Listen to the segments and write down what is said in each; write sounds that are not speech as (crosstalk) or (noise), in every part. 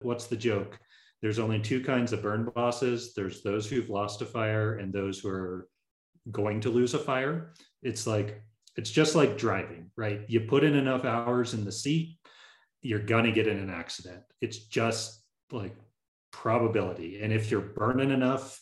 what's the joke? There's only two kinds of burn bosses there's those who've lost a fire and those who are going to lose a fire. It's like, it's just like driving, right? You put in enough hours in the seat, you're to get in an accident. It's just like probability. And if you're burning enough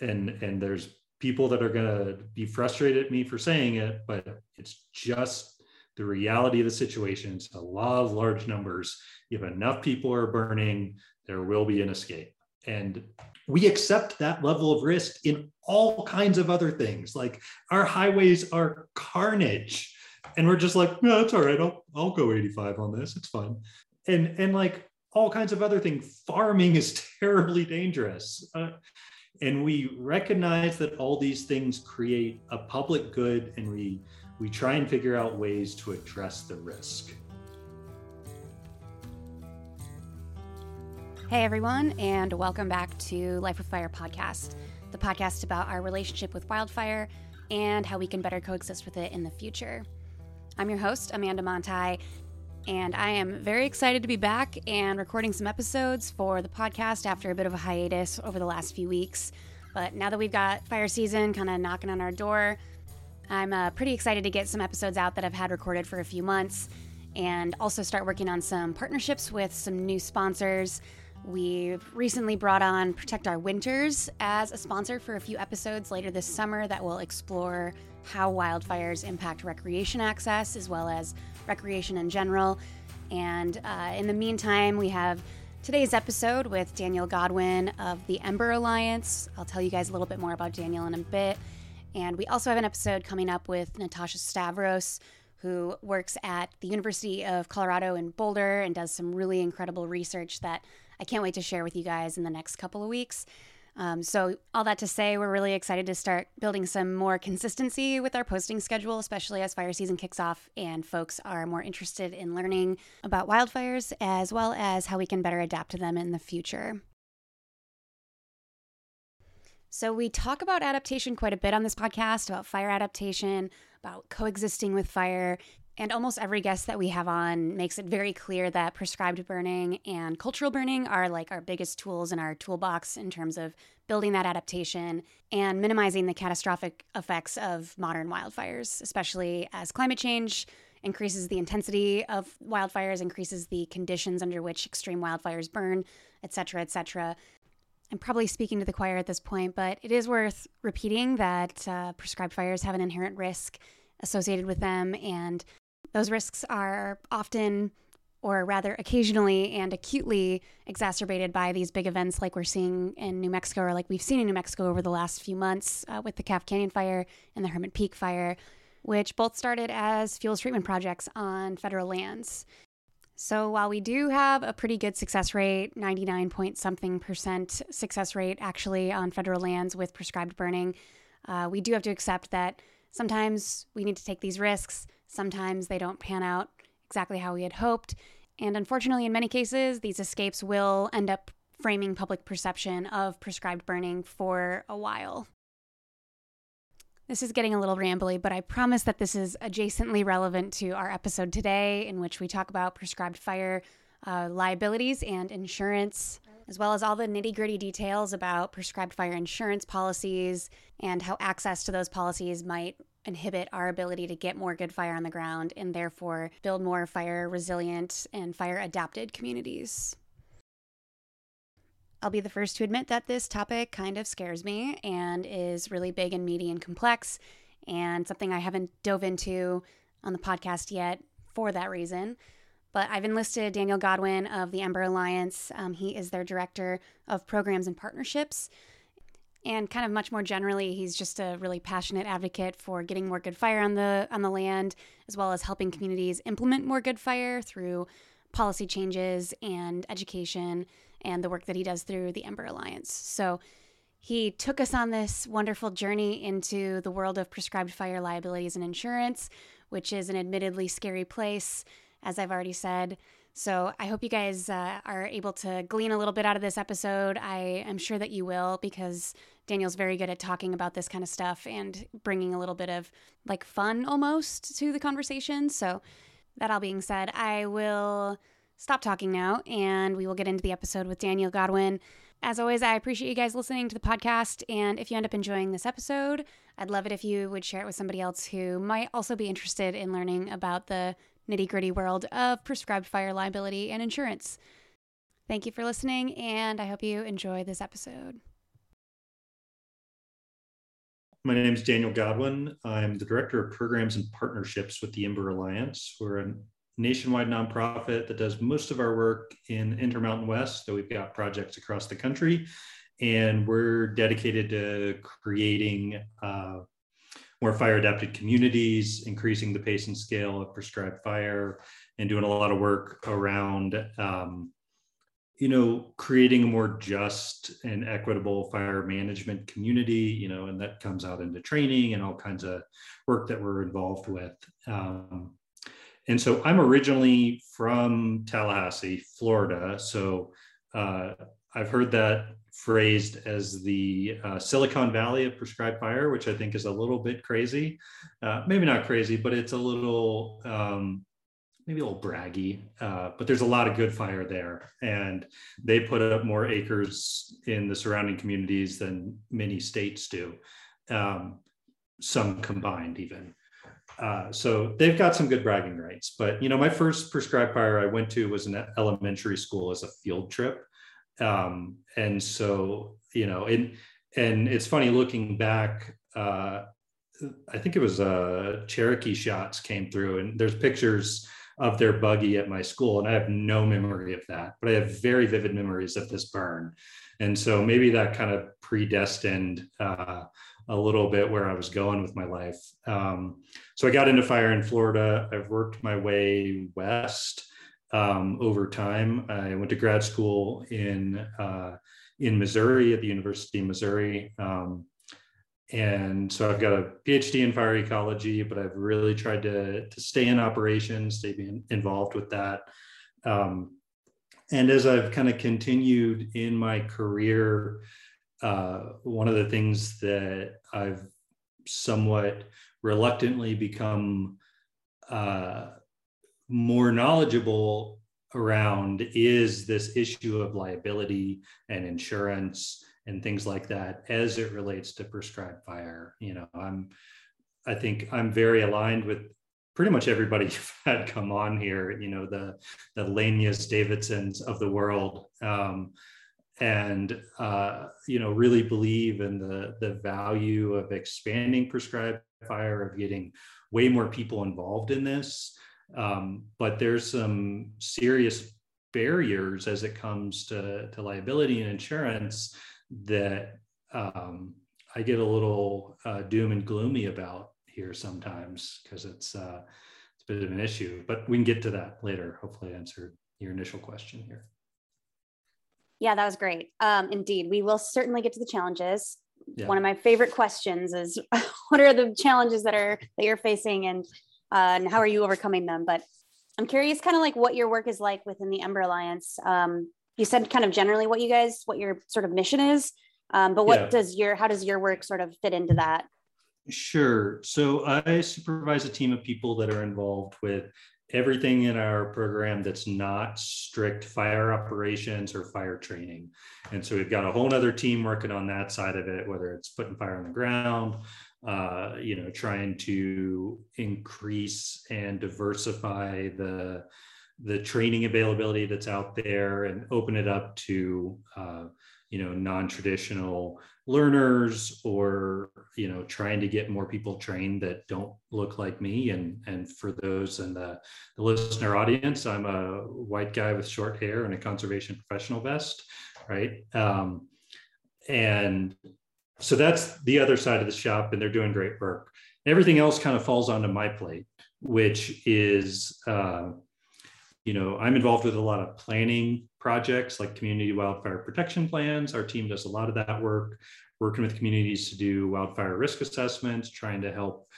and and there's people that are going to be frustrated at me for saying it, but it's just the reality of the situation. It's a law of large numbers. If enough people are burning, there will be an escape. And we accept that level of risk in all kinds of other things. Like our highways are carnage. And we're just like, no, it's all right. I'll, I'll go 85 on this. It's fine. And, and like all kinds of other things, farming is (laughs) terribly dangerous. Uh, and we recognize that all these things create a public good and we, we try and figure out ways to address the risk. Hey, everyone, and welcome back to Life with Fire podcast, the podcast about our relationship with wildfire and how we can better coexist with it in the future. I'm your host, Amanda Monthei, and I am very excited to be back and recording some episodes for the podcast after a bit of a hiatus over the last few weeks. But now that we've got fire season kind of knocking on our door, I'm uh, pretty excited to get some episodes out that I've had recorded for a few months and also start working on some partnerships with some new sponsors. We've recently brought on Protect Our Winters as a sponsor for a few episodes later this summer that will explore how wildfires impact recreation access as well as recreation in general. And uh, in the meantime, we have today's episode with Daniel Godwin of the Ember Alliance. I'll tell you guys a little bit more about Daniel in a bit. And we also have an episode coming up with Natasha Stavros, who works at the University of Colorado in Boulder and does some really incredible research that I can't wait to share with you guys in the next couple of weeks. Um, so, all that to say, we're really excited to start building some more consistency with our posting schedule, especially as fire season kicks off and folks are more interested in learning about wildfires as well as how we can better adapt to them in the future. So, we talk about adaptation quite a bit on this podcast about fire adaptation, about coexisting with fire, and almost every guest that we have on makes it very clear that prescribed burning and cultural burning are like our biggest tools in our toolbox in terms of building that adaptation and minimizing the catastrophic effects of modern wildfires, especially as climate change increases the intensity of wildfires, increases the conditions under which extreme wildfires burn, et cetera, et cetera. I'm probably speaking to the choir at this point, but it is worth repeating that uh, prescribed fires have an inherent risk associated with them, and those risks are often, or rather occasionally and acutely, exacerbated by these big events like we're seeing in New Mexico, or like we've seen in New Mexico over the last few months uh, with the Calf Canyon fire and the Hermit Peak fire, which both started as fuels treatment projects on federal lands. So while we do have a pretty good success rate, 99 point something percent success rate actually on federal lands with prescribed burning, uh, we do have to accept that sometimes we need to take these risks. Sometimes they don't pan out exactly how we had hoped. And unfortunately, in many cases, these escapes will end up framing public perception of prescribed burning for a while. This is getting a little rambly, but I promise that this is adjacently relevant to our episode today, in which we talk about prescribed fire uh, liabilities and insurance, as well as all the nitty gritty details about prescribed fire insurance policies and how access to those policies might inhibit our ability to get more good fire on the ground and therefore build more fire resilient and fire adapted communities. I'll be the first to admit that this topic kind of scares me and is really big and meaty and complex, and something I haven't dove into on the podcast yet for that reason. But I've enlisted Daniel Godwin of the Ember Alliance. Um, he is their director of programs and partnerships. And kind of much more generally, he's just a really passionate advocate for getting more good fire on the on the land, as well as helping communities implement more good fire through policy changes and education and the work that he does through the Ember Alliance. So he took us on this wonderful journey into the world of prescribed fire liabilities and insurance, which is an admittedly scary place, as I've already said. So I hope you guys uh, are able to glean a little bit out of this episode. I am sure that you will because Daniel's very good at talking about this kind of stuff and bringing a little bit of like fun almost to the conversation. So, that all being said, I will stop talking now and we will get into the episode with Daniel Godwin. As always, I appreciate you guys listening to the podcast. And if you end up enjoying this episode, I'd love it if you would share it with somebody else who might also be interested in learning about the nitty gritty world of prescribed fire liability and insurance. Thank you for listening, and I hope you enjoy this episode. My name is Daniel Godwin. I'm the Director of Programs and Partnerships with the Ember Alliance. We're a nationwide nonprofit that does most of our work in Intermountain West. So we've got projects across the country, and we're dedicated to creating uh, more fire adapted communities, increasing the pace and scale of prescribed fire, and doing a lot of work around. Um, you know, creating a more just and equitable fire management community, you know, and that comes out into training and all kinds of work that we're involved with. Um, and so I'm originally from Tallahassee, Florida. So uh, I've heard that phrased as the uh, Silicon Valley of prescribed fire, which I think is a little bit crazy. Uh, maybe not crazy, but it's a little, um, maybe a little braggy. Uh, but there's a lot of good fire there. And they put up more acres in the surrounding communities than many states do, um, some combined even. Uh, so they've got some good bragging rights. But you know, my first prescribed fire I went to was an elementary school as a field trip, um, and so you know, and and it's funny looking back. Uh, I think it was uh, Cherokee shots came through, and there's pictures of their buggy at my school, and I have no memory of that, but I have very vivid memories of this burn, and so maybe that kind of predestined. A little bit where I was going with my life. Um, so I got into fire in Florida. I've worked my way west um, over time. I went to grad school in uh, in Missouri at the University of Missouri. Um, and so I've got a PhD in fire ecology, but I've really tried to, to stay in operations, stay involved with that. Um, and as I've kind of continued in my career, uh, one of the things that I've somewhat reluctantly become uh, more knowledgeable around is this issue of liability and insurance and things like that as it relates to prescribed fire. You know, I'm, I think I'm very aligned with pretty much everybody (laughs) you've had come on here. You know, the the Lenya Quinn-Davidsons of the world. Um, and uh, you know really believe in the the value of expanding prescribed fire of getting way more people involved in this um, but there's some serious barriers as it comes to, to liability and insurance that um, I get a little uh, doom and gloomy about here sometimes because it's uh, it's a bit of an issue. But we can get to that later. Hopefully, answer your initial question here. Yeah, that was great. Um, indeed, we will certainly get to the challenges. Yeah. One of my favorite questions is, (laughs) what are the challenges that are that you're facing, and uh, and how are you overcoming them? But I'm curious, kind of like what your work is like within the Ember Alliance. Um, you said kind of generally what you guys, what your sort of mission is, um, but what yeah. does your, how does your work sort of fit into that? Sure. So I supervise a team of people that are involved with everything in our program that's not strict fire operations or fire training. And so we've got a whole other team working on that side of it, whether it's putting fire on the ground, uh, you know, trying to increase and diversify the the training availability that's out there and open it up to uh, you know non-traditional learners or you know trying to get more people trained that don't look like me. And and for those in the, the listener audience i'm a white guy with short hair and a conservation professional vest right? Um, and so that's the other side of the shop and they're doing great work. Everything else kind of falls onto my plate which is uh, you know, I'm involved with a lot of planning projects like community wildfire protection plans. Our team does a lot of that work, working with communities to do wildfire risk assessments, trying to help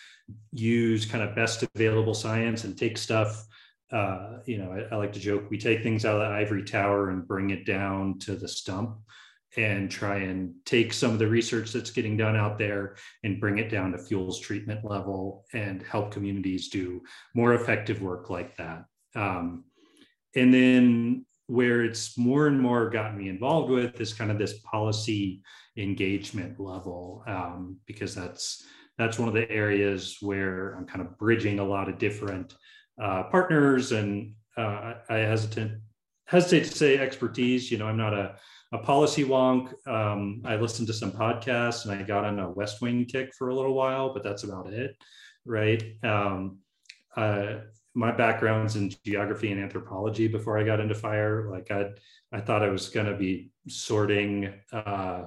use kind of best available science and take stuff. Uh, you know, I, I like to joke we take things out of the ivory tower and bring it down to the stump and try and take some of the research that's getting done out there and bring it down to fuels treatment level and help communities do more effective work like that. Um, and then where it's more and more gotten me involved with is kind of this policy engagement level um, because that's that's one of the areas where I'm kind of bridging a lot of different uh, partners and uh, I hesitate hesitate to say expertise. You know, I'm not a a policy wonk. Um, I listened to some podcasts and I got on a West Wing kick for a little while, but that's about it, right? Um, uh, my background's in geography and anthropology before I got into fire. Like I, I thought I was going to be sorting, uh,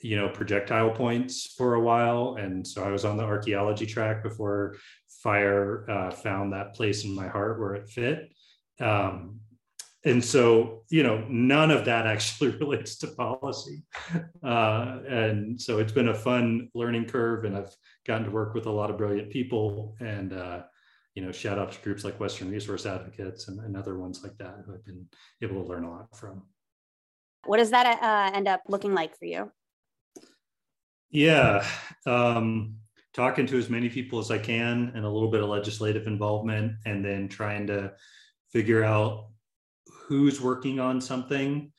you know, projectile points for a while, and so I was on the archaeology track before fire uh, found that place in my heart where it fit. Um, and so you know none of that (laughs) actually relates to policy uh, and so it's been a fun learning curve and i've gotten to work with a lot of brilliant people and uh, you know shout out to groups like western resource advocates and, and, other ones like that who i've been able to learn a lot from. What does that uh, end up looking like for you? Yeah um, talking to as many people as i can and a little bit of legislative involvement and then trying to figure out who's working on something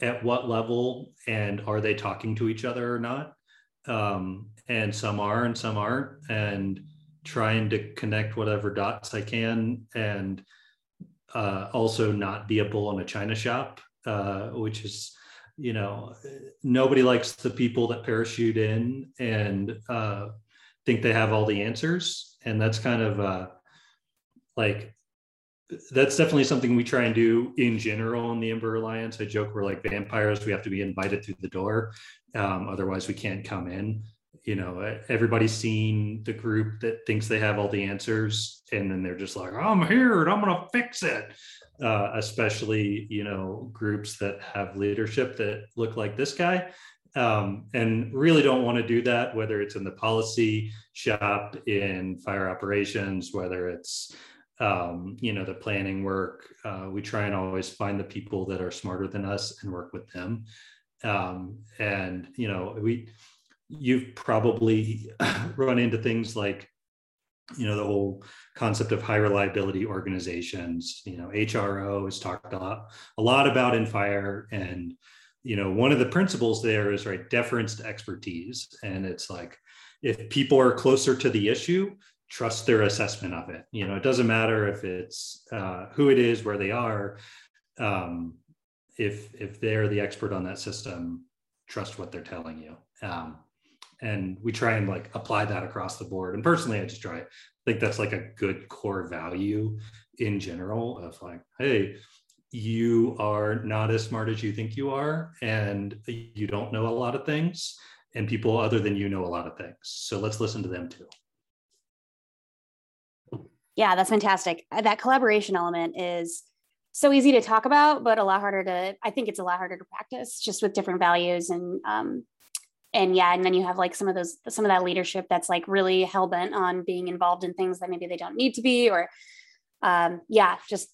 at what level and are they talking to each other or not? Um, and some are and some aren't and trying to connect whatever dots i can and uh, also not be a bull in a china shop uh, which is you know nobody likes the people that parachute in and uh, think they have all the answers and that's kind of uh, like that's definitely something we try and do in general in the Ember Alliance. I joke we're like vampires; we have to be invited through the door, um, otherwise we can't come in. You know, everybody's seen the group that thinks they have all the answers, and then they're just like, "I'm here and I'm gonna fix it." Uh, especially, you know, groups that have leadership that look like this guy. Um, and really don't want to do that, whether it's in the policy shop, in fire operations, whether it's um, you know the planning work uh, we try and always find the people that are smarter than us and work with them um, and you know we you've probably (laughs) run into things like you know the whole concept of high reliability organizations you know hro has talked a lot, a lot about in fire and you know one of the principles there is right deference to expertise and it's like if people are closer to the issue trust their assessment of it. You know, it doesn't matter if it's uh, who it is, where they are. Um, if if they're the expert on that system, trust what they're telling you. Um, and we try and like apply that across the board. And personally, I just try. I think that's like a good core value in general of like, hey, you are not as smart as you think you are, and you don't know a lot of things, and people other than you know a lot of things. So let's listen to them too. Yeah, that's fantastic. Uh, that collaboration element is so easy to talk about, but a lot harder to. I think it's a lot harder to practice, just with different values and um, and yeah, and then you have like some of those some of that leadership that's like really hell bent on being involved in things that maybe they don't need to be, or um, yeah, just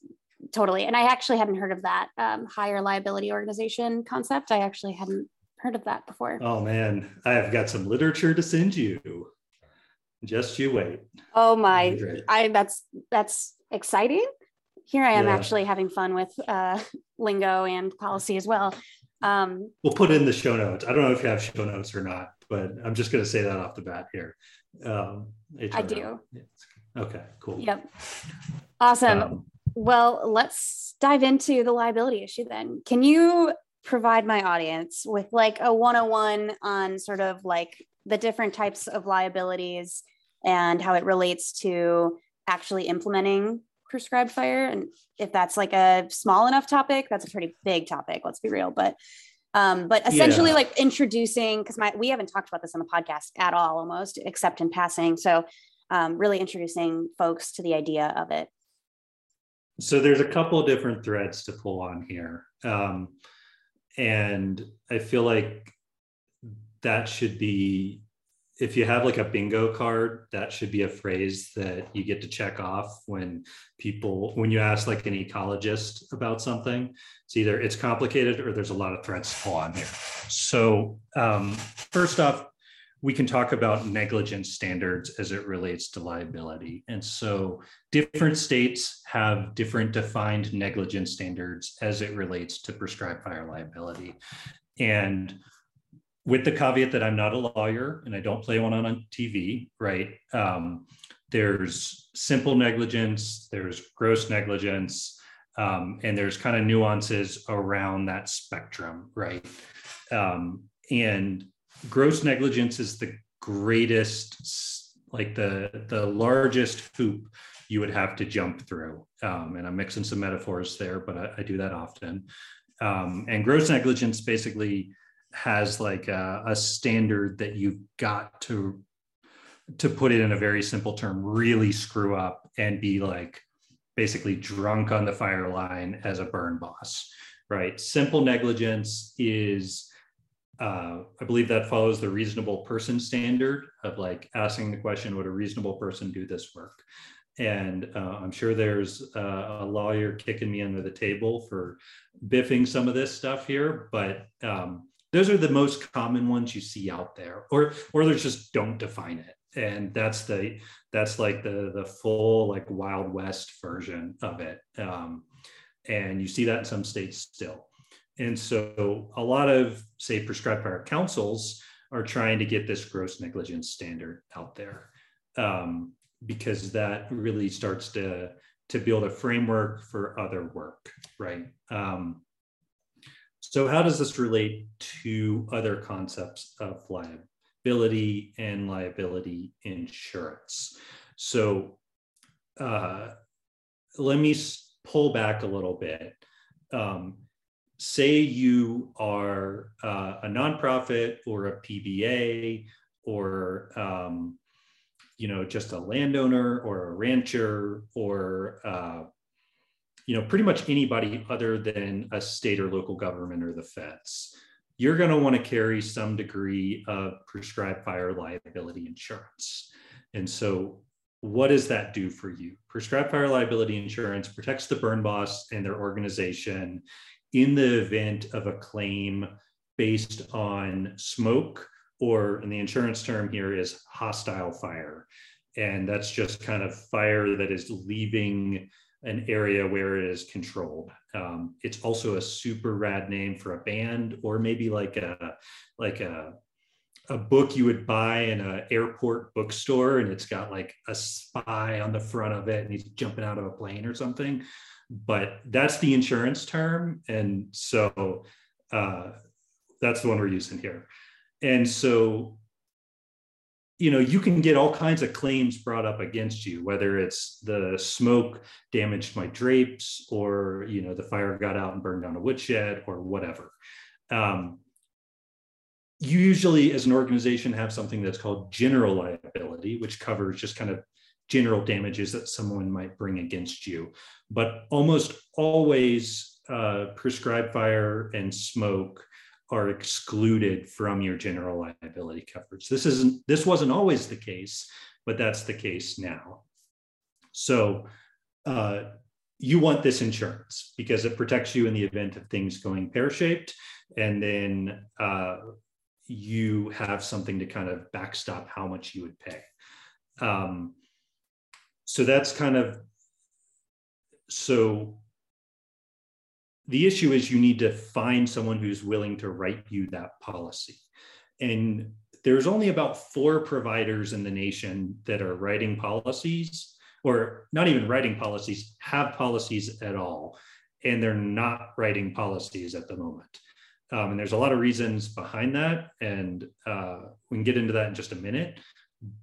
totally. And I actually hadn't heard of that um, high reliability organization concept. I actually hadn't heard of that before. Oh man, I have got some literature to send you. Just you wait. Oh my! I that's that's exciting. Here I am yeah. actually having fun with uh, (laughs) lingo and policy as well. Um, we'll put in the show notes. I don't know if you have show notes or not, but I'm just going to say that off the bat here. Um, I do. Okay, cool. Yep. Awesome. Um, well, let's dive into the liability issue then. Can you provide my audience with like a 101 on sort of like the different types of liabilities and how it relates to actually implementing prescribed fire. And if that's like a small enough topic that's a pretty big topic let's be real. But um but essentially yeah. like introducing because my we haven't talked about this on the podcast at all almost except in passing. So um, really introducing folks to the idea of it. So there's a couple of different threads to pull on here. Um, and i feel like that should be if you have like a bingo card, that should be a phrase that you get to check off when people, when you ask like an ecologist about something. It's either it's complicated or there's a lot of threads to pull on here. So, um, first off, we can talk about negligence standards as it relates to liability. And so different states have different defined negligence standards as it relates to prescribed fire liability. And with the caveat that I'm not a lawyer and I don't play one on TV, right? Um, there's simple negligence, there's gross negligence, um, and there's kind of nuances around that spectrum, right? Um, and gross negligence is the greatest like the the largest hoop you would have to jump through um, and i'm mixing some metaphors there but i, I do that often um, and gross negligence basically has like a, a, standard that you've got to to put it in a very simple term really screw up and be like basically drunk on the fire line as a burn boss right simple negligence is uh, I believe that follows the reasonable person standard of like asking the question, would a reasonable person do this work? And uh, I'm sure there's a lawyer kicking me under the table for biffing some of this stuff here, but um, those are the most common ones you see out there, or or there's just don't define it, and that's the that's like the the full like Wild West version of it, um, and you see that in some states still. And so a lot of, say, prescribed fire councils are trying to get this gross negligence standard out there um, because that really starts to, to build a framework for other work, right? Um, so how does this relate to other concepts of liability and liability insurance? So uh, let me pull back a little bit. Um, say you are uh, a nonprofit or a PBA or um, you know just a landowner or a rancher or uh, you know pretty much anybody other than a state or local government or the feds. You're going to want to carry some degree of prescribed fire liability insurance. And so what does that do for you? Prescribed fire liability insurance protects the burn boss and their organization in the event of a claim based on smoke, or in the insurance term here is hostile fire. And that's just kind of fire that is leaving an area where it is controlled. Um, it's also a super rad name for a band, or maybe like a like a a book you would buy in an airport bookstore, and it's got like a spy on the front of it, and he's jumping out of a plane or something but that's the insurance term. And so uh, that's the one we're using here. And so, you know, you can get all kinds of claims brought up against you, whether it's the smoke damaged my drapes or, you know, the fire got out and burned down a woodshed or whatever. Um, you usually, as an organization, have something that's called general liability, which covers just kind of general damages that someone might bring against you. But almost always, uh, prescribed fire and smoke are excluded from your general liability coverage. This isn't this wasn't always the case, but that's the case now. So uh, you want this insurance because it protects you in the event of things going pear-shaped, and then uh, you have something to kind of backstop how much you would pay. Um, so that's kind of so the issue is you need to find someone who's willing to write you that policy. And there's only about four providers in the nation that are writing policies or not even writing policies have policies at all and they're not writing policies at the moment. Um, and there's a lot of reasons behind that and uh, we can get into that in just a minute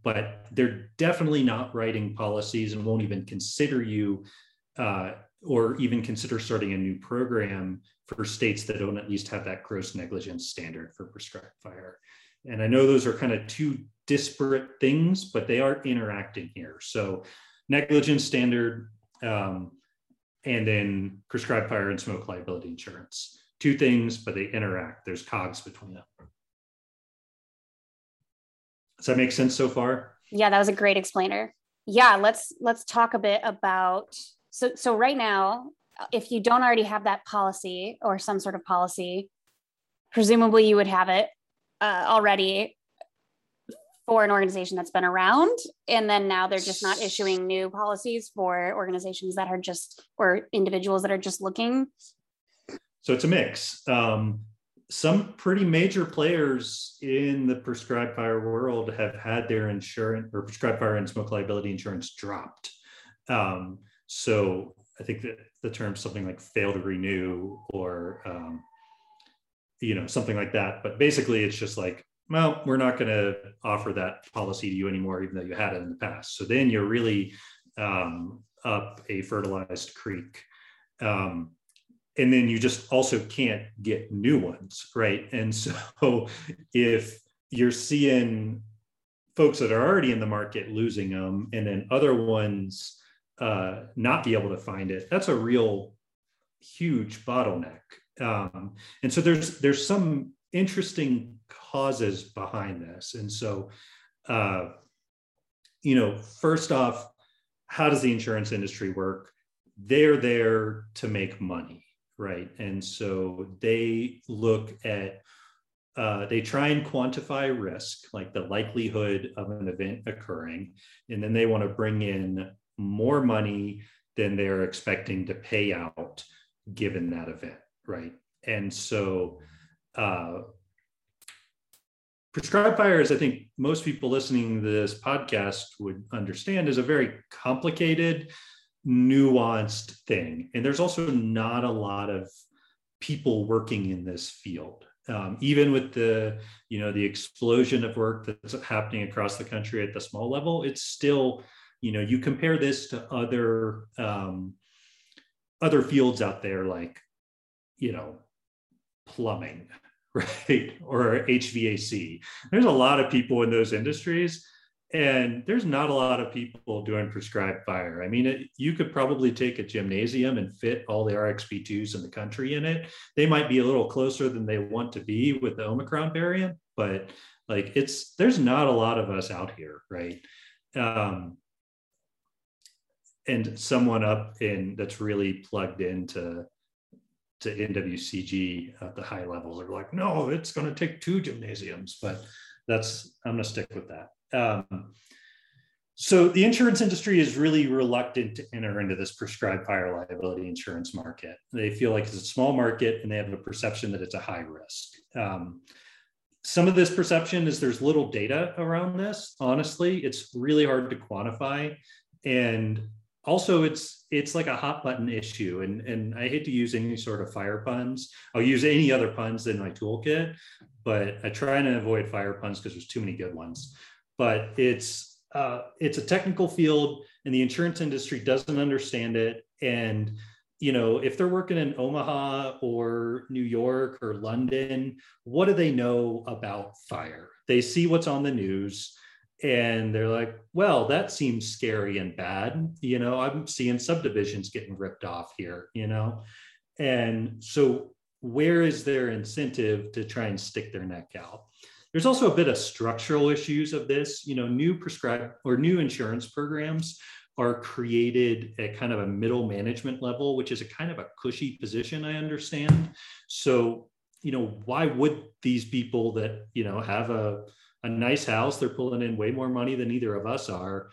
but they're definitely not writing policies and won't even consider you uh, or even consider starting a new program for states that don't at least have that gross negligence standard for prescribed fire. And I know those are kind of two disparate things, but they are interacting here. So negligence standard um, and then prescribed fire and smoke liability insurance. Two things, but they interact. There's cogs between them. Does that make sense so far? Yeah, that was a great explainer. Yeah, let's let's talk a bit about so so right now, if you don't already have that policy or some sort of policy, presumably you would have it uh, already for an organization that's been around. And then now they're just not issuing new policies for organizations that are just or individuals that are just looking. So it's a mix. Um, some pretty major players in the prescribed fire world have had their insurance or prescribed fire and smoke liability insurance dropped. Um, so i think that the term something like fail to renew or um, you know something like that but basically it's just like well, we're not going to offer that policy to you anymore, even though you had it in the past. So then you're really um, up a fertilized creek. Um, and then you just also can't get new ones, right? And so (laughs) if you're seeing folks that are already in the market losing them and then other ones uh, not be able to find it, that's a real huge bottleneck. Um, and so there's there's some interesting causes behind this. And so, uh, you know, first off, how does the insurance industry work? They're there to make money, right? And so they look at, uh, they try and quantify risk, like the likelihood of an event occurring, and then they want to bring in more money than they're expecting to pay out given that event, right? And so, uh, prescribed fire, as I think most people listening to this podcast would understand, is a very complicated, nuanced thing. And there's also not a lot of people working in this field. Um, even with the you know the explosion of work that's happening across the country at the small level, it's still you know you compare this to other um, other fields out there like you know plumbing (laughs) right? Or HVAC. There's a lot of people in those industries, and there's not a lot of people doing prescribed fire. I mean, it, you could probably take a gymnasium and fit all the RXB2s in the country in it. They might be a little closer than they want to be with the Omicron variant, but like it's there's not a lot of us out here, right? Um, and someone up in that's really plugged into to NWCG at the high levels are like, no, it's going to take two gymnasiums, but that's I'm going to stick with that. Um, so the insurance industry is really reluctant to enter into this prescribed fire liability insurance market. They feel like it's a small market and they have a perception that it's a high risk. Um, some of this perception is there's little data around this. Honestly, it's really hard to quantify. And also it's it's like a hot button issue and and i hate to use any sort of fire puns. I'll use any other puns in my toolkit but i try and avoid fire puns because there's too many good ones. But it's uh, it's a technical field and the insurance industry doesn't understand it. And you know if they're working in omaha or new york or london what do they know about fire? They see what's on the news and they're like well that seems scary and bad. You know i'm seeing subdivisions getting ripped off here you know? And so where is their incentive to try and stick their neck out? There's also a bit of structural issues of this. You know new prescribed or new insurance programs are created at kind of a middle management level which is a kind of a cushy position i understand. So you know why would these people that you know have a a nice house. They're pulling in way more money than either of us are.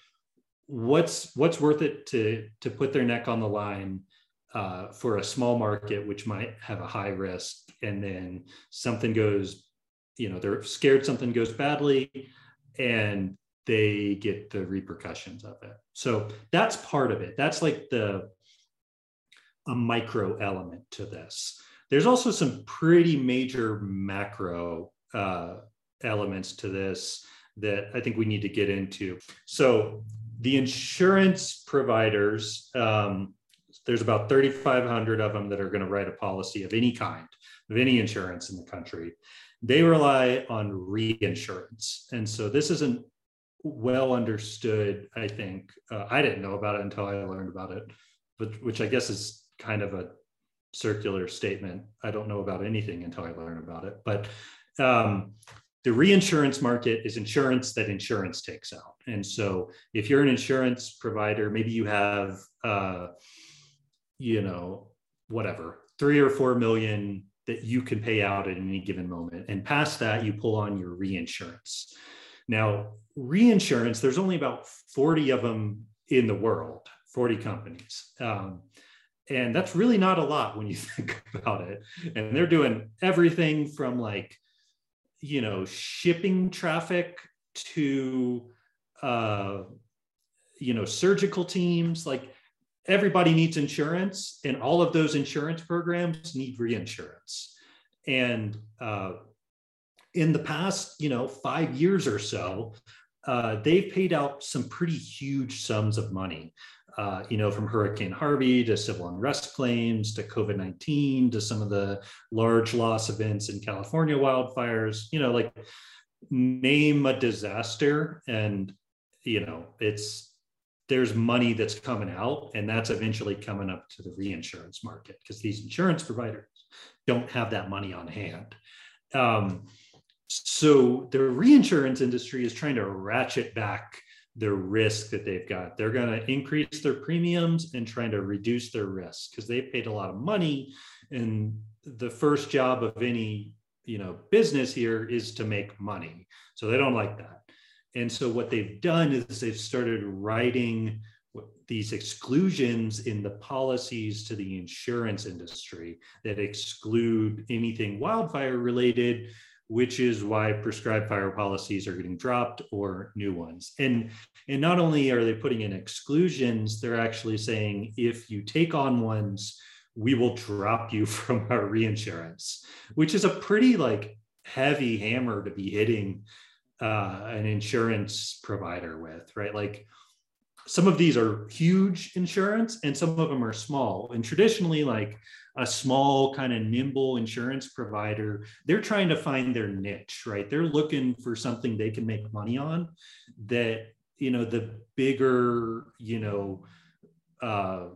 What's what's worth it to to put their neck on the line uh, for a small market, which might have a high risk, and then something goes, you know, they're scared something goes badly, and they get the repercussions of it. So that's part of it. That's like the a micro element to this. There's also some pretty major macro uh, elements to this that I think we need to get into. So the insurance providers, um, there's about 3,500 of them that are going to write a policy of any kind, of any insurance in the country. They rely on reinsurance. And so this isn't well understood, I think. Uh, I didn't know about it until I learned about it, but which I guess is kind of a circular statement. I don't know about anything until I learn about it. But um, the reinsurance market is insurance that insurance takes out. And so if you're an insurance provider, maybe you have, uh, you know, whatever, three or four million that you can pay out at any given moment. And past that, you pull on your reinsurance. Now, reinsurance, there's only about 40 of them in the world, 40 companies. Um, and that's really not a lot when you (laughs) think about it. And they're doing everything from like, you know, shipping traffic to, uh, you know, surgical teams. Like everybody needs insurance, and all of those insurance programs need reinsurance. And uh, in the past, you know, five years or so, uh, they've paid out some pretty huge sums of money. Uh, you know, from Hurricane Harvey to civil unrest claims to COVID 19 to some of the large loss events in California wildfires, you know, like name a disaster and, you know, it's, there's money that's coming out and that's eventually coming up to the reinsurance market because these insurance providers don't have that money on hand. Um, so the reinsurance industry is trying to ratchet back the risk that they've got. They're going to increase their premiums and trying to reduce their risk because they've paid a lot of money. And the first job of any you know business here is to make money. So they don't like that. And so what they've done is they've started writing these exclusions in the policies to the insurance industry that exclude anything wildfire related which is why prescribed fire policies are getting dropped or new ones. And, and not only are they putting in exclusions, they're actually saying if you take on ones, we will drop you (laughs) from our reinsurance, which is a pretty like heavy hammer to be hitting uh, an insurance provider with, right? Like some of these are huge insurance and some of them are small. And traditionally, like a small kind of nimble insurance provider they're trying to find their niche right they're looking for something they can make money on that you know the bigger you know uh,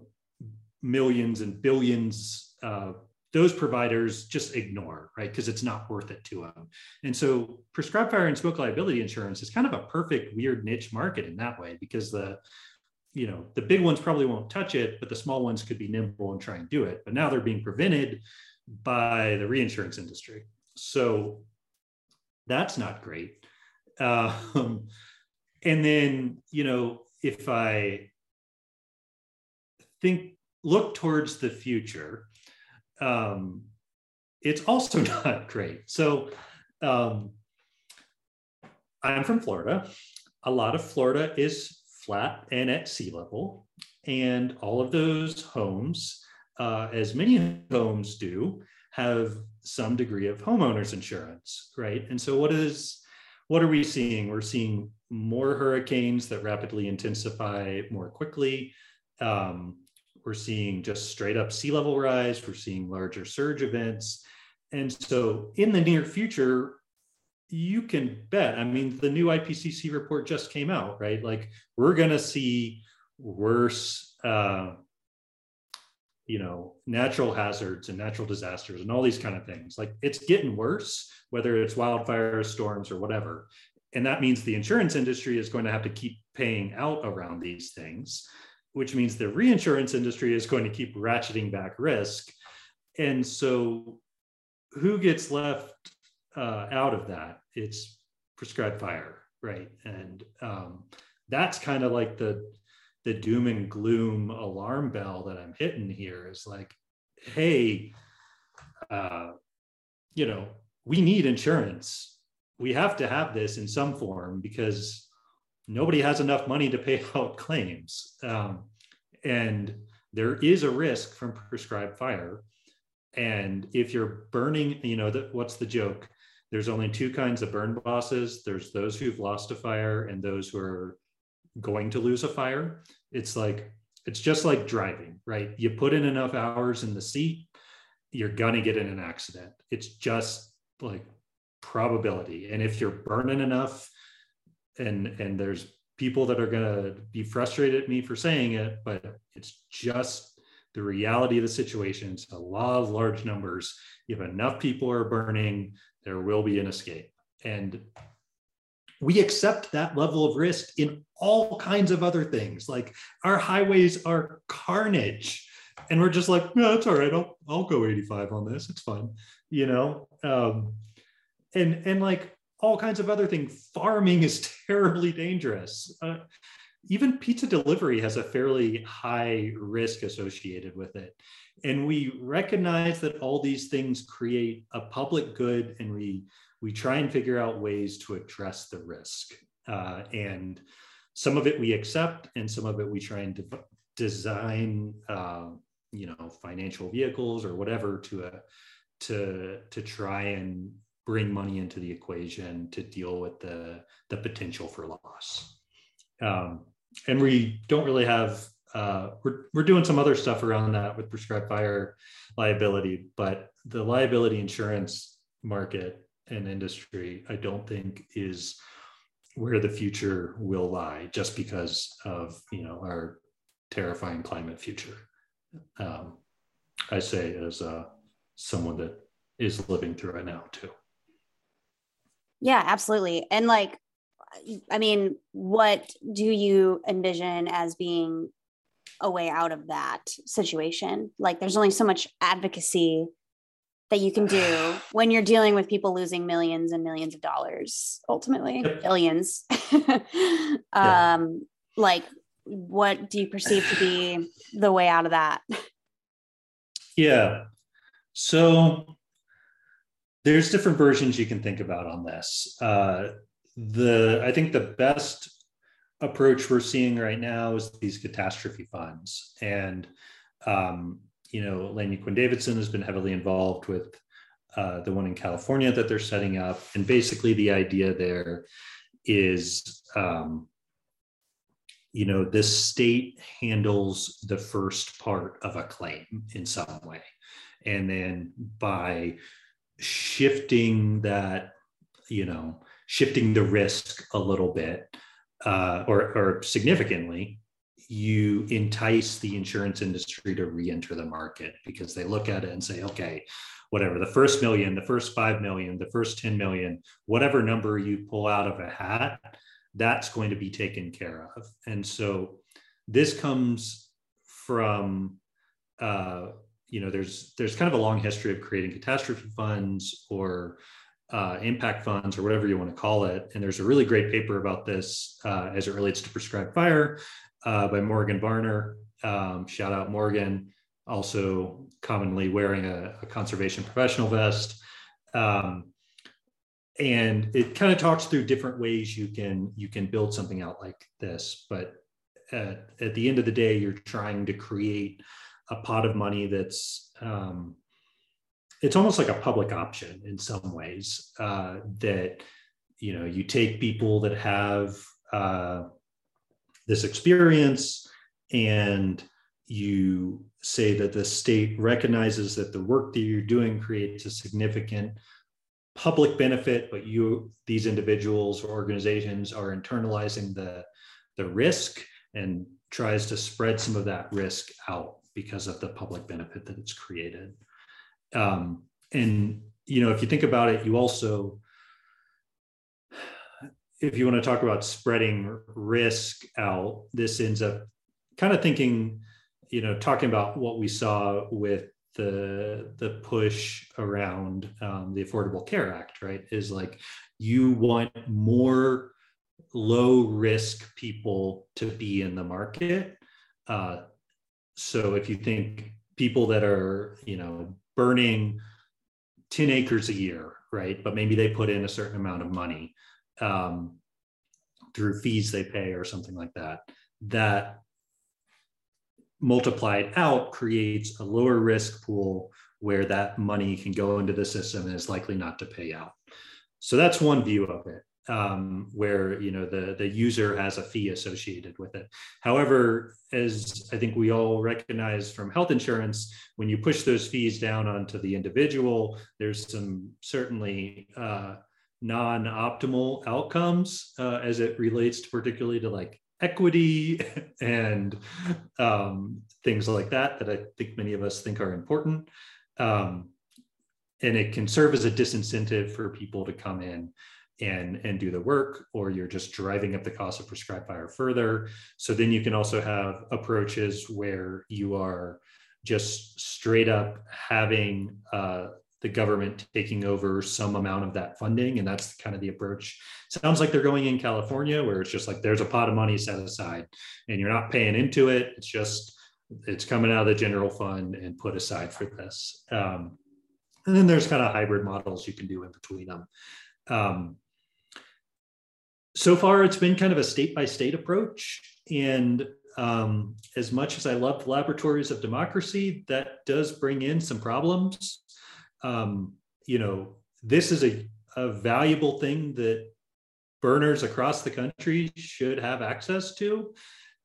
millions and billions uh, those providers just ignore right? Because it's not worth it to them and so prescribed fire and smoke liability insurance is kind of a perfect weird niche market in that way because the you know the big ones probably won't touch it but the small ones could be nimble and try and do it. But now they're being prevented by the reinsurance industry. So that's not great. Um, and then you know if i think look towards the future um, it's also (laughs) not great so um, i'm from florida a lot of florida is flat and at sea level. And all of those homes, uh, as many homes do, have some degree of homeowners insurance, right? And so what is what are we seeing? We're seeing more hurricanes that rapidly intensify more quickly. Um, we're seeing just straight up sea level rise. We're seeing larger surge events. And so in the near future, you can bet. I mean, the new IPCC report just came out, right? Like we're going to see worse, uh, you know, natural hazards and natural disasters and all these kind of things. Like it's getting worse, whether it's wildfires, storms, or whatever. And that means the insurance industry is going to have to keep paying out around these things, which means the reinsurance industry is going to keep ratcheting back risk. And so, who gets left uh, out of that, it's prescribed fire, right? And um, that's kind of like the the doom and gloom alarm bell that I'm hitting here is like, hey, uh, you know, we need insurance. We have to have this in some form because nobody has enough money to pay (laughs) out claims. Um, and there is a risk from prescribed fire. And if you're burning, you know, the, what's the joke? there's only two kinds of burn bosses. There's those who've lost a fire and those who are going to lose a fire. It's like it's just like driving right? You put in enough hours in the seat you're gonna get in an accident. It's just like probability. And if you're burning enough and and there's people that are gonna be frustrated at me for saying it but it's just the reality of the situation it's a law of large numbers if enough people are burning there will be an escape. And we accept that level of risk in all kinds of other things. Like our highways are carnage. And we're just like, no, it's all right. I'll, I'll go 85 on this. It's fine. You know? Um, and, and like all kinds of other things. Farming is (laughs) terribly dangerous. Uh, even pizza delivery has a fairly high risk associated with it. And we recognize that all these things create a public good, and we we try and figure out ways to address the risk. Uh, and some of it we accept, and some of it we try and de- design, uh, you know, financial vehicles or whatever to a, uh, to to try and bring money into the equation to deal with the the potential for loss. Um, and we don't really have uh, we're, we're doing some other stuff around that with prescribed fire liability but the liability insurance market and industry i don't think is where the future will lie just because of you know our terrifying climate future um, i say as uh, someone that is living through it now too yeah absolutely and like I mean, what do you envision as being a way out of that situation? Like, there's only so much advocacy that you can do (sighs) when you're dealing with people losing millions and millions of dollars, ultimately, yep. billions. (laughs) um, yeah. Like, what do you perceive to be the way out of that? Yeah. So, there's different versions you can think about on this. Uh, the I think the best approach we're seeing right now is these catastrophe funds, and um, you know, Lenya Quinn-Davidson has been heavily involved with uh, the one in California that they're setting up, and basically the idea there is. Um, you know, this state handles the first part of a claim in some way. And then by shifting that, you know, shifting the risk a little bit uh, or, or significantly, you entice the insurance industry to re-enter the market because they look at it and say, okay, whatever the first million, the first five million, the first 10 million, whatever number you pull out of a hat, that's going to be taken care of. And so this comes from uh, you know there's there's kind of a long history of creating catastrophe funds or uh, impact funds or whatever you want to call it. And there's a really great paper about this uh, as it relates to prescribed fire uh, by Morgan Varner. Um, shout out Morgan, also commonly wearing a, a conservation professional vest. Um, and it kind of talks through different ways you can you can build something out like this. But at, at the end of the day, you're trying to create a pot of money that's um, it's almost like a public option in some ways uh, that you know you take people that have uh, this experience and you say that the state recognizes that the work that you're doing creates a significant public benefit but you these individuals or organizations are internalizing the the risk and tries to spread some of that risk out because of the public benefit that it's created um, and you know, if you think about it, you also, if you want to talk about spreading risk out, this ends up kind of thinking, you know, talking about what we saw with the the push around um, the Affordable Care Act, right? Is like you want more low risk people to be in the market. Uh, so if you think people that are, you know, burning 10 acres a year, right? But maybe they put in a certain amount of money um, through fees they pay or something like that. That multiplied out creates a lower risk pool where that money can go into the system and is likely not to pay out. So that's one view of it um, where you know the the user has a fee associated with it. However, as I think we all recognize from health insurance, when you push those fees down onto the individual, there's some certainly uh, non-optimal outcomes uh, as it relates to particularly to like equity (laughs) and um, things like that that I think many of us think are important. Um, and it can serve as a disincentive for people to come in and and do the work or you're just driving up the cost of prescribed fire further so then you can also have approaches where you are just straight up having uh, the government taking over some amount of that funding. And that's kind of the approach. Sounds like they're going in California, where it's just like there's a pot of money set aside and you're not paying into it. It's just, it's coming out of the general fund and put aside for this. Um, and then there's kind of hybrid models you can do in between them. Um, so far, it's been kind of a state by state approach. And um, as much as I love laboratories of democracy, that does bring in some problems um, you know, this is a, a valuable thing that burners across the country should have access to.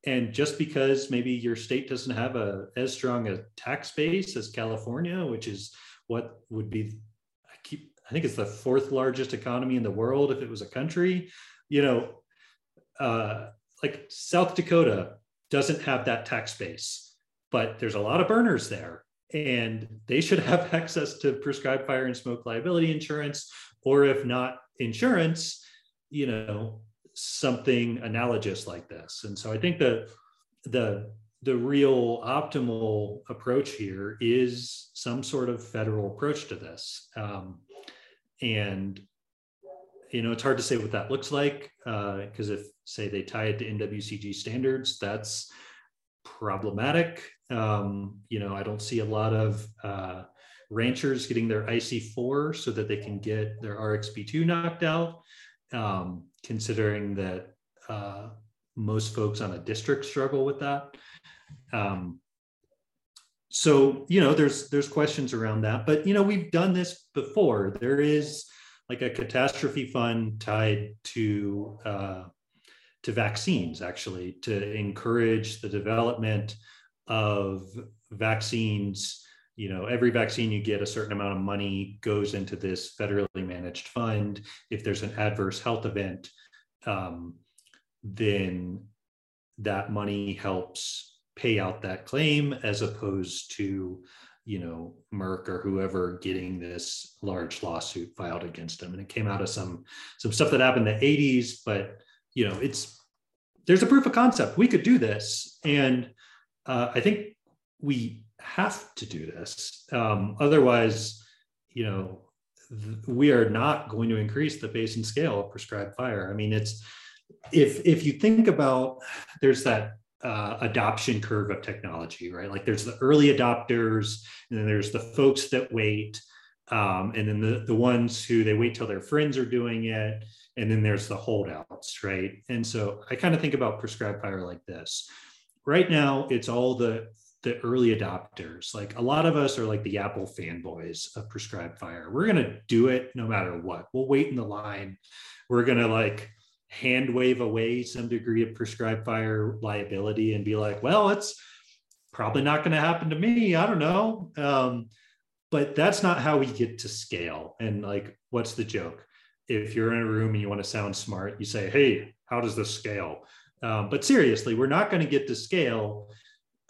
And just because maybe your state doesn't have a as strong a tax base as California, which is what would be, I keep, I think it's the fourth largest economy in the world if it was a country, you know, uh, like South Dakota doesn't have that tax base, but there's a lot of burners there. And they should have (laughs) access to prescribed fire and smoke liability insurance or if not insurance you know something analogous like this. And so i think that the the real optimal approach here is some sort of federal approach to this. Um, and you know it's hard to say what that looks like because uh, if say they tie it to nwcg standards that's problematic um, you know, I don't see a lot of uh, ranchers getting their IC4 so that they can get their RXB2 knocked out, um, considering that uh, most folks on a district struggle with that. Um, so you know, there's there's questions around that, but you know, we've done this before. There is like a catastrophe fund tied to uh, to vaccines, actually, to encourage the development of vaccines. You know every vaccine you get a certain amount of money goes into this federally managed fund. If there's an adverse health event um, then that money helps pay out that claim as opposed to you know merck or whoever getting this large lawsuit filed against them and it came out of some some stuff that happened in the 80s but you know it's there's a proof of concept we could do this and uh, I think we have to do this. Um, otherwise, you know, th- we are not going to increase the pace and scale of prescribed fire. I mean, it's if if you think about there's that uh, adoption curve of technology, right? Like there's the early adopters, and then there's the folks that wait, um, and then the the ones who they wait till their friends are doing it, and then there's the holdouts, right? And so I kind of think about prescribed fire like this. Right now it's all the the early adopters. Like a lot of us are like the apple fanboys of prescribed fire. We're to do it no matter what. We'll wait in the line. We're to like hand wave away some degree of prescribed fire liability and be like well it's probably not going to happen to me i don't know. Um, but that's not how we get to scale. And like what's the joke? If you're in a room and you want to sound smart you say hey how does this scale? Um, but seriously, we're not going to get to scale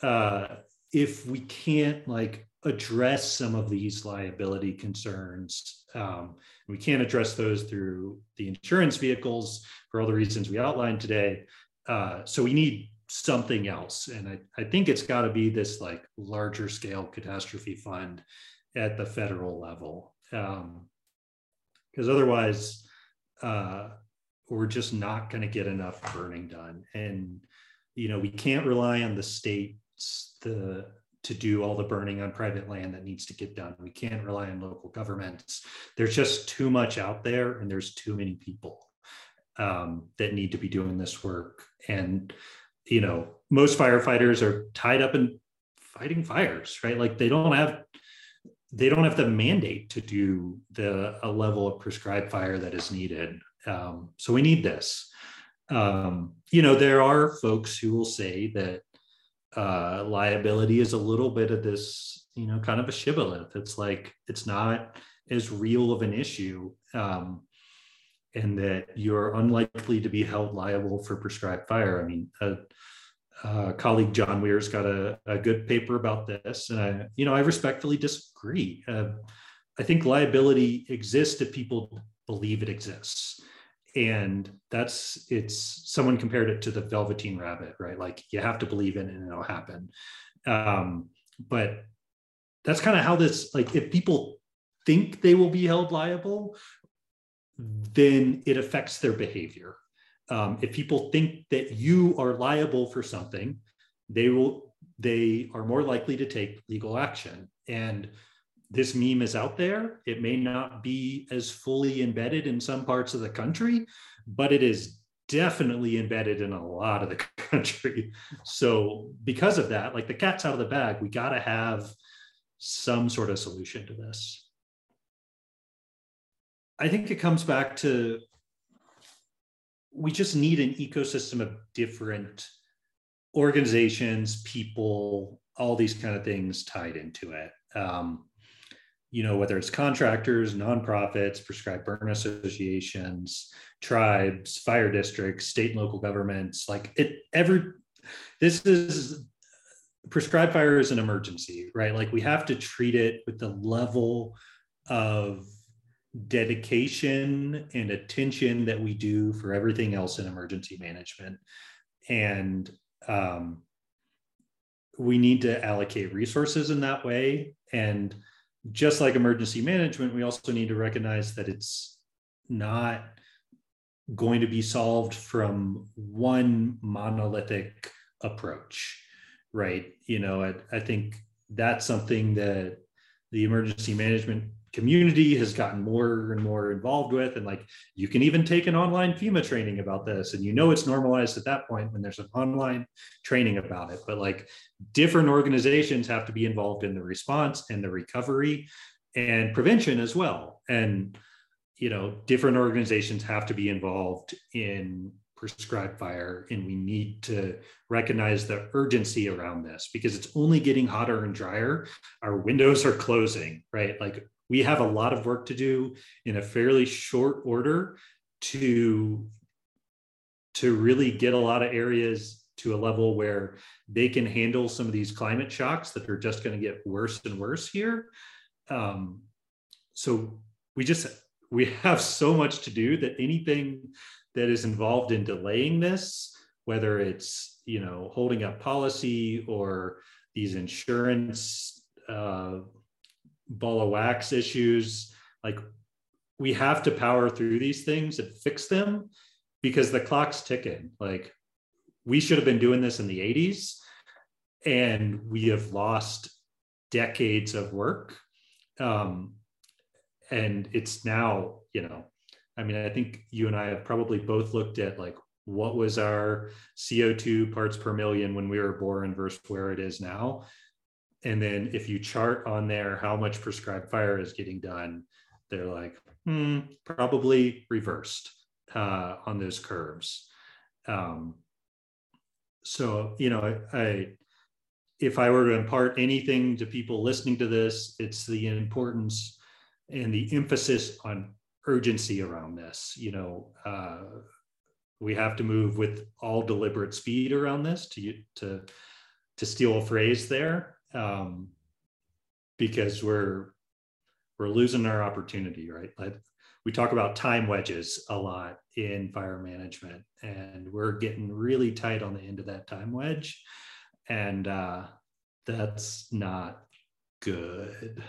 uh, if we can't like address some of these liability concerns. Um, we can't address those through the insurance vehicles for all the reasons we outlined today. Uh, so we need something else. And I, I think it's got to be this like larger scale catastrophe fund at the federal level. Because um, otherwise, uh, we're just not going to get enough burning done and you know we can't rely on the states the to do all the burning on private land that needs to get done. We can't rely on local governments. There's just too much out there and there's too many people um, that need to be doing this work. And you know most firefighters are tied up in fighting fires right? Like they don't have they don't have the mandate to do the a level of prescribed fire that is needed. Um, so we need this. Um, you know, there are folks who will say that uh, liability is a little bit of this, you know, kind of a shibboleth. It's like it's not as real of an issue, um, and that you're unlikely to be held liable for prescribed fire. I mean, a, a colleague John Weir's got a, a, good paper about this, and I, you know, I respectfully disagree. Uh, I think liability exists if people believe it exists and that's it's someone compared it to the velveteen rabbit right like you have to believe in it and it'll happen um, but that's kind of how this like if people think they will be held liable, then it affects their behavior. Um, if people think that you are liable for something, they will they are more likely to take legal action. And this meme is out there. It may not be as fully embedded in some parts of the country, but it is definitely embedded in a lot of the (laughs) country. So, because of that, like the cat's out of the bag, we got to have some sort of solution to this. I think it comes back to we just need an ecosystem of different organizations, people, all these kind of things tied into it. Um, you know, whether it's contractors, nonprofits, prescribed burn associations, tribes, fire districts, state and local governments, like it every this is prescribed fire is an emergency, right? Like we have to treat it with the level of dedication and attention that we do for everything else in emergency management. And um, we need to allocate resources in that way. And just like emergency management, we also need to recognize that it's not going to be solved from one monolithic approach, right? You know, I, I think that's something that the emergency management community has gotten more and more involved with and like you can even take an online fema training about this and you know it's normalized at that point when there's an online training about it. But like different organizations have to be involved in the response and the recovery and prevention as well. And you know different organizations have to be involved in prescribed fire and we need to recognize the urgency around this because it's only getting hotter and drier. Our windows are closing right? Like we have a lot of work to do in a fairly short order to to really get a lot of areas to a level where they can handle some of these climate shocks that are just going to get worse and worse here. Um, so we just we have so much to do that anything that is involved in delaying this whether it's you know holding up policy or these insurance uh, ball of wax issues. Like we have to power through these things and fix them because the clock's ticking. Like we should have been doing this in the 80s and we have lost decades of work. Um, and it's now you know i mean i think you and i have probably both looked at like what was our co2 parts per million when we were born versus where it is now and then if you chart on there how much prescribed fire is getting done they're like hmm, probably reversed uh, on those curves. Um, so you know I, I if i were to impart anything to people listening to this it's the importance and the emphasis on urgency around this you know uh, we have to move with all deliberate speed around this to to to steal a phrase there um, because we're we're losing our opportunity, right? Like we talk about time wedges a lot in fire management, and we're getting really tight on the end of that time wedge, and uh, that's not good.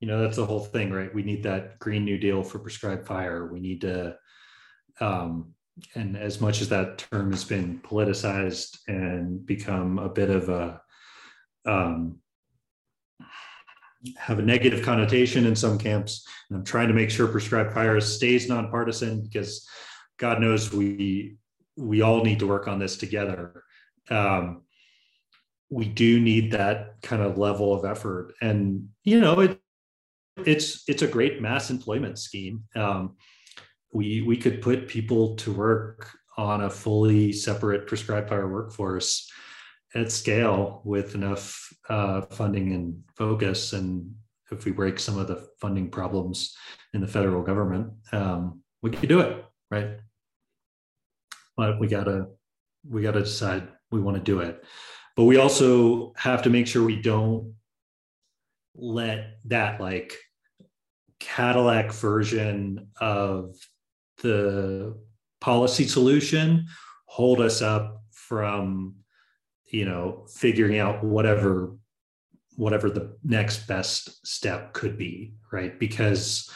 You know, that's the whole thing, right? We need that Green New Deal for prescribed fire. We need to um, and as much as that term has been politicized and become a bit of a um, have a negative connotation in some camps. And I'm trying to make sure prescribed fire stays nonpartisan because God knows we we all need to work on this together. Um, we do need that kind of level of effort, and you know it it's it's a great mass employment scheme. Um, we we could put people to work on a fully separate prescribed fire workforce at scale with enough uh, funding and focus and if we break some of the funding problems in the federal government um, we could do it right? But we gotta we gotta decide we want to do it. But we also have to make sure we don't let that like cadillac version of the policy solution hold us up from you know, figuring out whatever whatever the next best step could be, right? Because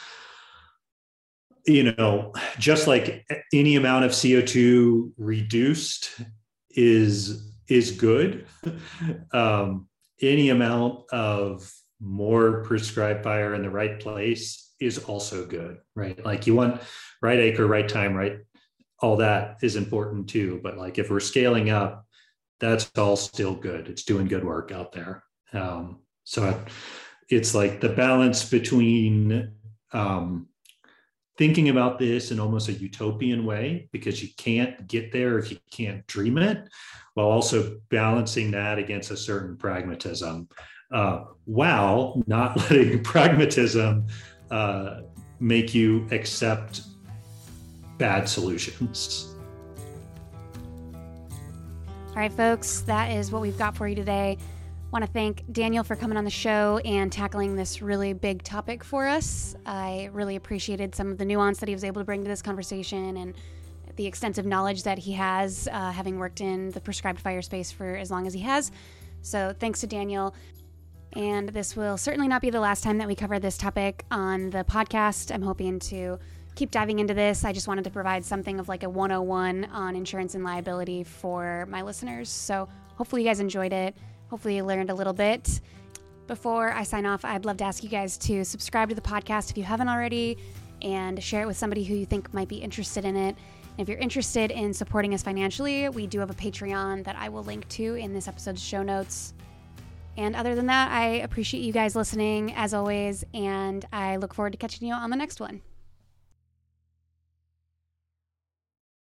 you know, just like any amount of CO2 reduced is is good. (laughs) um, any amount of more prescribed fire in the right place is also good, right? Like you want right acre, right time, right? All that is important too. But like if we're scaling up, that's all still good. It's doing good work out there. Um, so it's like the balance between um, thinking about this in almost a utopian way because you can't get there if you can't dream it, while also balancing that against a certain pragmatism. Uh, while not (laughs) letting pragmatism uh, make you accept bad solutions. All right, folks, that is what we've got for you today want to thank Daniel for coming on the show and tackling this really big topic for us. I really appreciated some of the nuance that he was able to bring to this conversation and the extensive knowledge that he has, uh, having worked in the prescribed fire space for as long as he has. So, thanks to Daniel. And this will certainly not be the last time that we cover this topic on the podcast. I'm hoping to keep diving into this. I just wanted to provide something of like a 101 on insurance and liability for my listeners. So, hopefully, you guys enjoyed it. Hopefully, you learned a little bit. Before I sign off, I'd love to ask you guys to subscribe to the podcast if you haven't already and share it with somebody who you think might be interested in it. And if you're interested in supporting us financially, we do have a Patreon that I will link to in this episode's show notes. And other than that, I appreciate you guys listening as always, and I look forward to catching you on the next one.